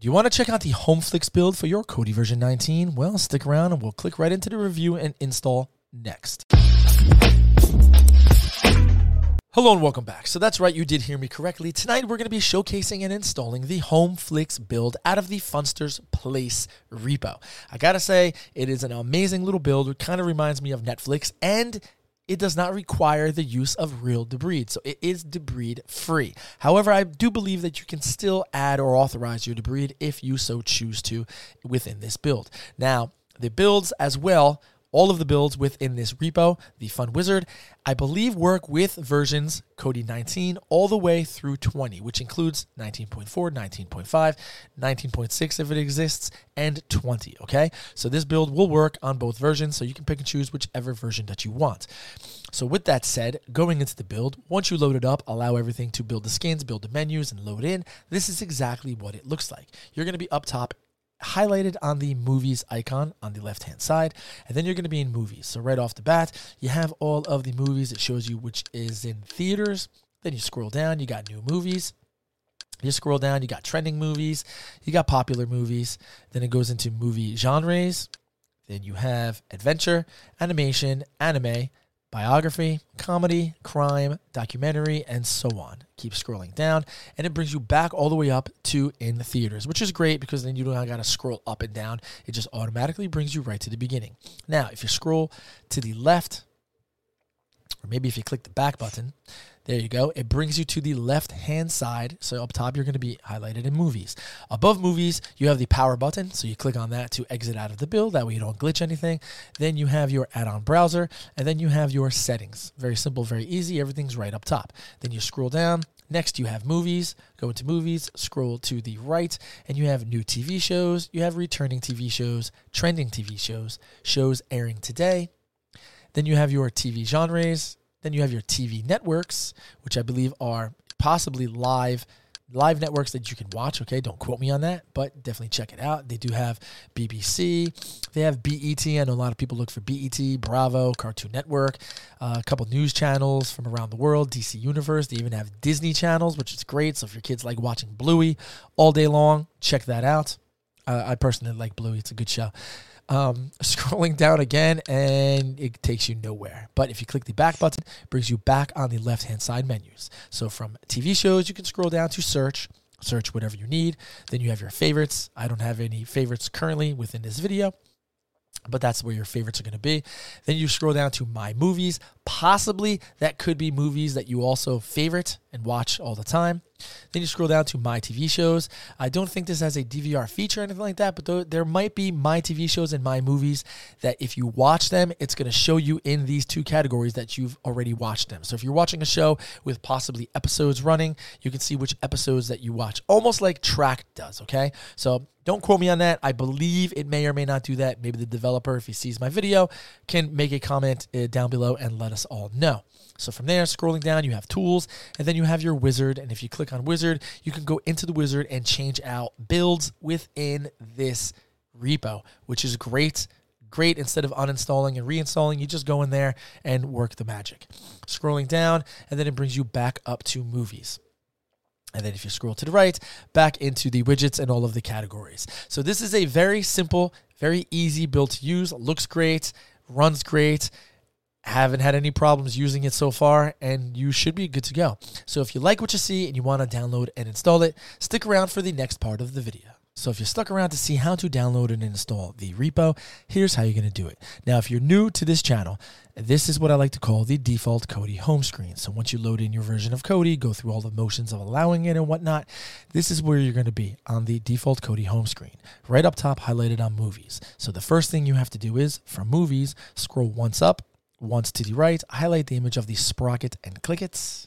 Do you want to check out the HomeFlix build for your Kodi version 19? Well, stick around and we'll click right into the review and install next. Hello and welcome back. So that's right, you did hear me correctly. Tonight we're going to be showcasing and installing the HomeFlix build out of the Funsters Place repo. I gotta say, it is an amazing little build. It kind of reminds me of Netflix and it does not require the use of Real-Debrid. So it is Debrid free. However, I do believe that you can still add or authorize your Debrid if you so choose to within this build. Now, the builds as well all of the builds within this repo, the Fun Wizard, I believe work with versions Kodi 19 all the way through 20, which includes 19.4, 19.5, 19.6 if it exists, and 20. Okay, so this build will work on both versions, so you can pick and choose whichever version that you want. So, with that said, going into the build, once you load it up, allow everything to build the skins, build the menus, and load in. This is exactly what it looks like. You're going to be up top highlighted on the movies icon on the left hand side and then you're going to be in movies. So right off the bat you have all of the movies. It shows you which is in theaters. Then you scroll down you got new movies. You scroll down you got trending movies. You got popular movies. Then it goes into movie genres. Then you have adventure animation anime biography, comedy, crime, documentary, and so on. Keep scrolling down, and it brings you back all the way up to in the theaters, which is great because then you don't got to scroll up and down. It just automatically brings you right to the beginning. Now, if you scroll to the left, or maybe if you click the back button, there you go. It brings you to the left hand side. So up top, you're going to be highlighted in movies. Above movies, you have the power button. So you click on that to exit out of the build. That way you don't glitch anything. Then you have your add on browser. And then you have your settings. Very simple, very easy. Everything's right up top. Then you scroll down. Next, you have movies. Go into movies, scroll to the right, and you have new TV shows. You have returning TV shows, trending TV shows, shows airing today. Then you have your TV genres, then you have your TV networks, which I believe are possibly live live networks that you can watch. Okay, don't quote me on that, but definitely check it out. They do have BBC, they have BET. I know a lot of people look for BET, Bravo, Cartoon Network, uh, a couple news channels from around the world, DC Universe. They even have Disney channels, which is great. So if your kids like watching Bluey all day long, check that out. Uh, I personally like Bluey; it's a good show um, scrolling down again and it takes you nowhere. But if you click the back button, it brings you back on the left hand side menus. So from TV shows, you can scroll down to search, search whatever you need. Then you have your favorites. I don't have any favorites currently within this video but that's where your favorites are going to be. Then you scroll down to my movies. Possibly that could be movies that you also favorite and watch all the time. Then you scroll down to my TV shows. I don't think this has a DVR feature or anything like that, but there might be my TV shows and my movies that if you watch them, it's going to show you in these two categories that you've already watched them. So if you're watching a show with possibly episodes running, you can see which episodes that you watch, almost like Trakt does, okay? So don't quote me on that. I believe it may or may not do that. Maybe the developer, if he sees my video, can make a comment uh, down below and let us all know. So from there, scrolling down, you have tools, and then you have your wizard. And if you click on wizard, you can go into the wizard and change out builds within this repo, which is great. Great. Instead of uninstalling and reinstalling, you just go in there and work the magic. Scrolling down, and then it brings you back up to movies. And then if you scroll to the right, back into the widgets and all of the categories. So this is a very simple, very easy build to use. Looks great, runs great. Haven't had any problems using it so far, and you should be good to go. So if you like what you see and you want to download and install it, stick around for the next part of the video. So if you're stuck around to see how to download and install the repo, here's how you're going to do it. Now, if you're new to this channel, this is what I like to call the default Kodi home screen. So once you load in your version of Kodi, go through all the motions of allowing it and whatnot, this is where you're going to be on the default Kodi home screen. Right up top, highlighted on movies. So the first thing you have to do is, from movies, scroll once up, once to the right, highlight the image of the sprocket and click it.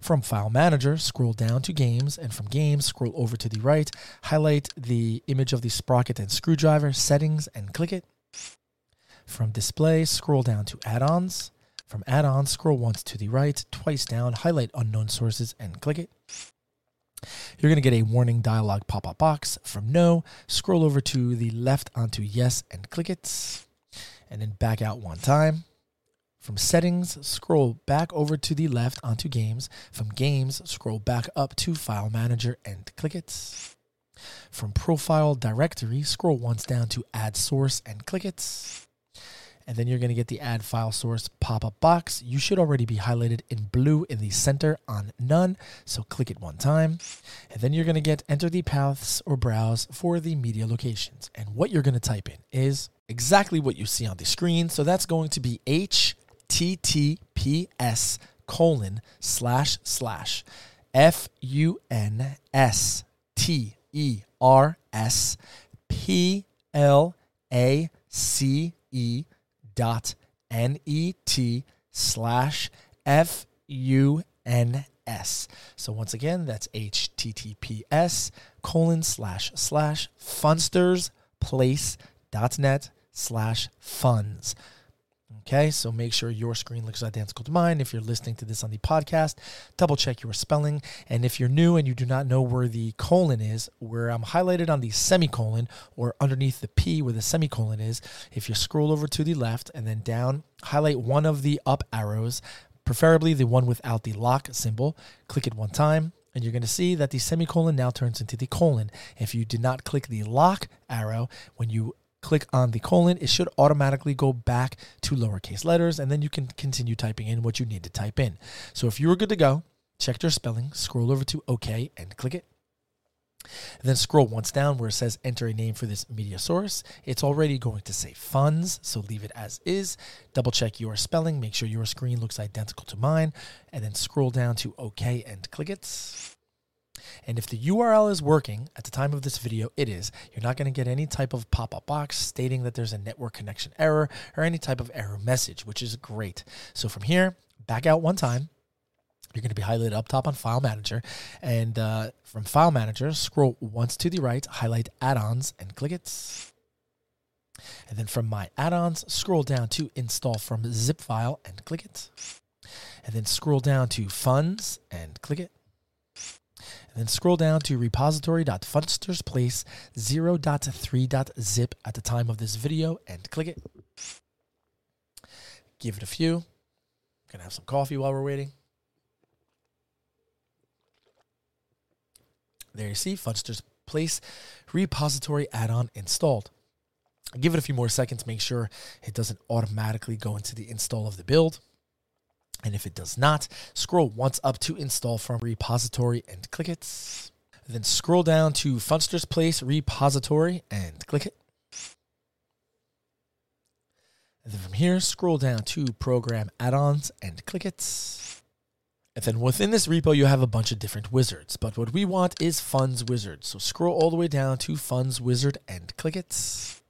From File Manager, scroll down to Games, and from Games, scroll over to the right, highlight the image of the sprocket and screwdriver, Settings, and click it. From Display, scroll down to Add-ons. From Add-ons, scroll once to the right, twice down, highlight Unknown Sources, and click it. You're going to get a warning dialog pop-up box. From No, scroll over to the left onto Yes, and click it. And then back out one time. From settings, scroll back over to the left onto games. From games, scroll back up to file manager and click it. from Profile Directory, scroll once down to Add Source and click it. And then you're going to get the Add File Source pop up box. You should already be highlighted in blue in the center on None. So click it one time. And then you're going to get Enter the paths or browse for the media locations. And what you're going to type in is exactly what you see on the screen. So that's going to be HTTPS colon slash slash F U N S T E R S P L A C E dot N E T slash F U N S. So once again, that's HTTPS colon slash slash funstersplace.net slash funs. Okay, so make sure your screen looks identical to mine. If you're listening to this on the podcast, double check your spelling. And if you're new and you do not know where the colon is, where I'm highlighted on the semicolon or underneath the P where the semicolon is, if you scroll over to the left and then down, highlight one of the up arrows, preferably the one without the lock symbol, click it one time. And you're going to see that the semicolon now turns into the colon. If you did not click the lock arrow when you click on the colon, it should automatically go back to lowercase letters, and then you can continue typing in what you need to type in. So if you were good to go, check your spelling, scroll over to OK, and click it. And then scroll once down where it says enter a name for this media source. It's already going to say funs, so leave it as is. Double check your spelling, make sure your screen looks identical to mine, and then scroll down to OK and click it. And if the URL is working at the time of this video, it is. You're not going to get any type of pop up box stating that there's a network connection error or any type of error message, which is great. So from here, back out one time. You're going to be highlighted up top on File Manager. And uh, from File Manager, scroll once to the right, highlight add ons, and click it. And then from My Add ons, scroll down to Install from Zip File and click it. And then scroll down to Funds and click it and then scroll down to repository.funstersplace 0.3.zip at the time of this video and click it. Give it a few. Gonna have some coffee while we're waiting. There you see Funsters Place repository add-on installed. Give it a few more seconds, to make sure it doesn't automatically go into the install of the build. And if it does not, scroll once up to install from repository and click it. Then scroll down to Funsters Place repository and click it. And then from here, scroll down to program add-ons and click it. And then within this repo, you have a bunch of different wizards. But what we want is Funds Wizard. So scroll all the way down to Funds Wizard and click it.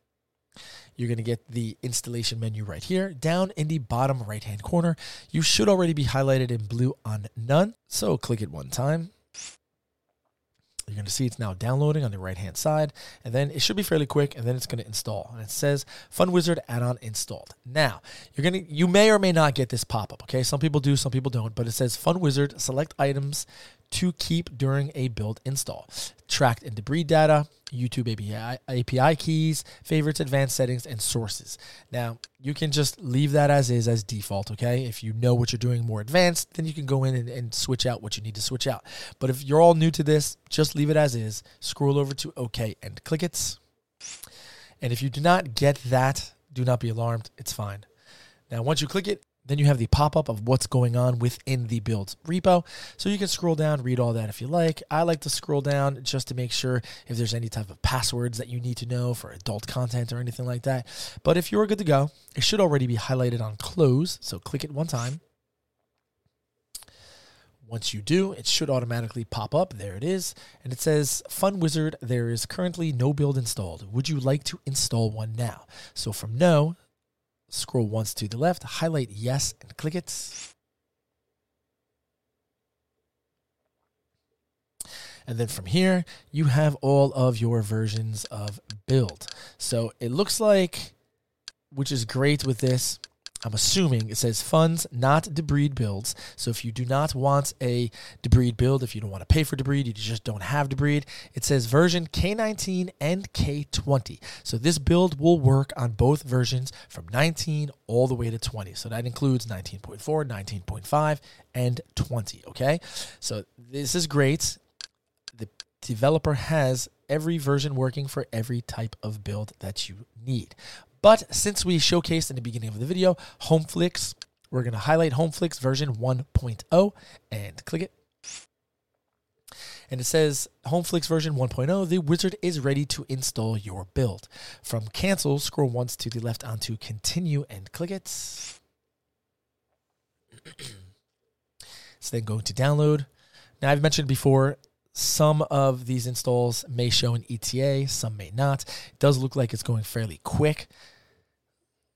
You're going to get the installation menu right here. Down in the bottom right hand corner, you should already be highlighted in blue on none. So click it one time. You're going to see it's now downloading on the right hand side, and then it should be fairly quick, and then it's going to install. And it says Fun Wizard add-on installed. Now you're going to you may or may not get this pop up. Okay, some people do, some people don't, but it says Fun Wizard select items to keep during a build install. Trakt and Debrid data, YouTube API, keys, favorites, advanced settings, and sources. Now, you can just leave that as is, as default, okay? If you know what you're doing more advanced, then you can go in and, and switch out what you need to switch out. But if you're all new to this, just leave it as is, scroll over to OK and click it. And if you do not get that, do not be alarmed, it's fine. Now, once you click it, then you have the pop up of what's going on within the build repo. So you can scroll down, read all that if you like. I like to scroll down just to make sure if there's any type of passwords that you need to know for adult content or anything like that. But if you're good to go, it should already be highlighted on close. So click it one time. Once you do, it should automatically pop up. There it is. And it says, Fun Wizard, there is currently no build installed. Would you like to install one now? So from no, Scroll once to the left, highlight yes, and click it. And then from here, you have all of your versions of build. So it looks like, which is great with this, I'm assuming it says funds, not Debrid builds. So if you do not want a Debrid build, if you don't want to pay for Debrid, you just don't have Debrid, it says version K19 and K20. So this build will work on both versions from 19 all the way to 20. So that includes 19.4, 19.5, and 20. Okay. So this is great. The developer has every version working for every type of build that you need. But since we showcased in the beginning of the video, HomeFlix, we're going to highlight HomeFlix version 1.0 and click it. And it says HomeFlix version 1.0, the wizard is ready to install your build. From cancel, scroll once to the left onto continue and click it. it's then going to download. Now, I've mentioned before, some of these installs may show an ETA, some may not. It does look like it's going fairly quick.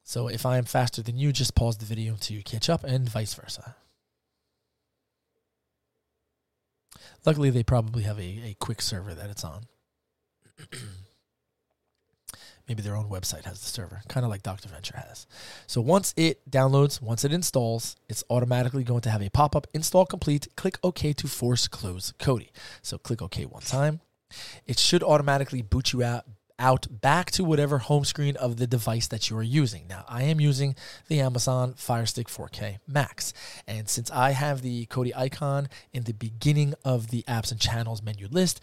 So if I am faster than you, just pause the video to catch up and vice versa. Luckily, they probably have a, a quick server that it's on. Maybe their own website has the server, kind of like Dr. Venture has. So once it downloads, once it installs, it's automatically going to have a pop up install complete. Click OK to force close Kodi. So click OK one time. It should automatically boot you out out back to whatever home screen of the device that you are using. Now, I am using the Amazon Fire Stick 4K Max. And since I have the Kodi icon in the beginning of the apps and channels menu list,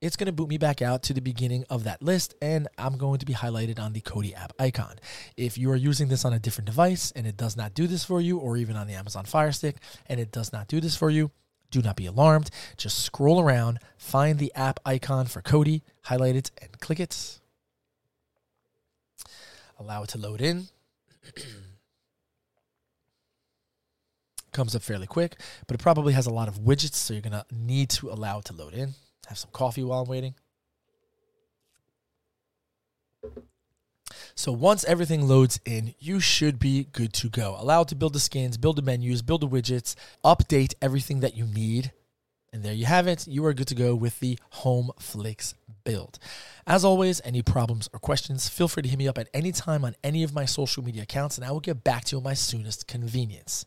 it's going to boot me back out to the beginning of that list and I'm going to be highlighted on the Kodi app icon. If you are using this on a different device and it does not do this for you, or even on the Amazon Fire Stick and it does not do this for you, do not be alarmed. Just scroll around, find the app icon for Kodi, highlight it, and click it. Allow it to load in. Comes up fairly quick, but it probably has a lot of widgets, so you're going to need to allow it to load in. Have some coffee while I'm waiting. So once everything loads in, you should be good to go. Allowed to build the skins, build the menus, build the widgets, update everything that you need. And there you have it. You are good to go with the Home HomeFlix build. As always, any problems or questions, feel free to hit me up at any time on any of my social media accounts, and I will get back to you at my soonest convenience.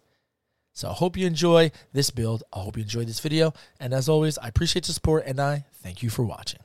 So I hope you enjoy this build. I hope you enjoyed this video. And as always, I appreciate your support and I thank you for watching.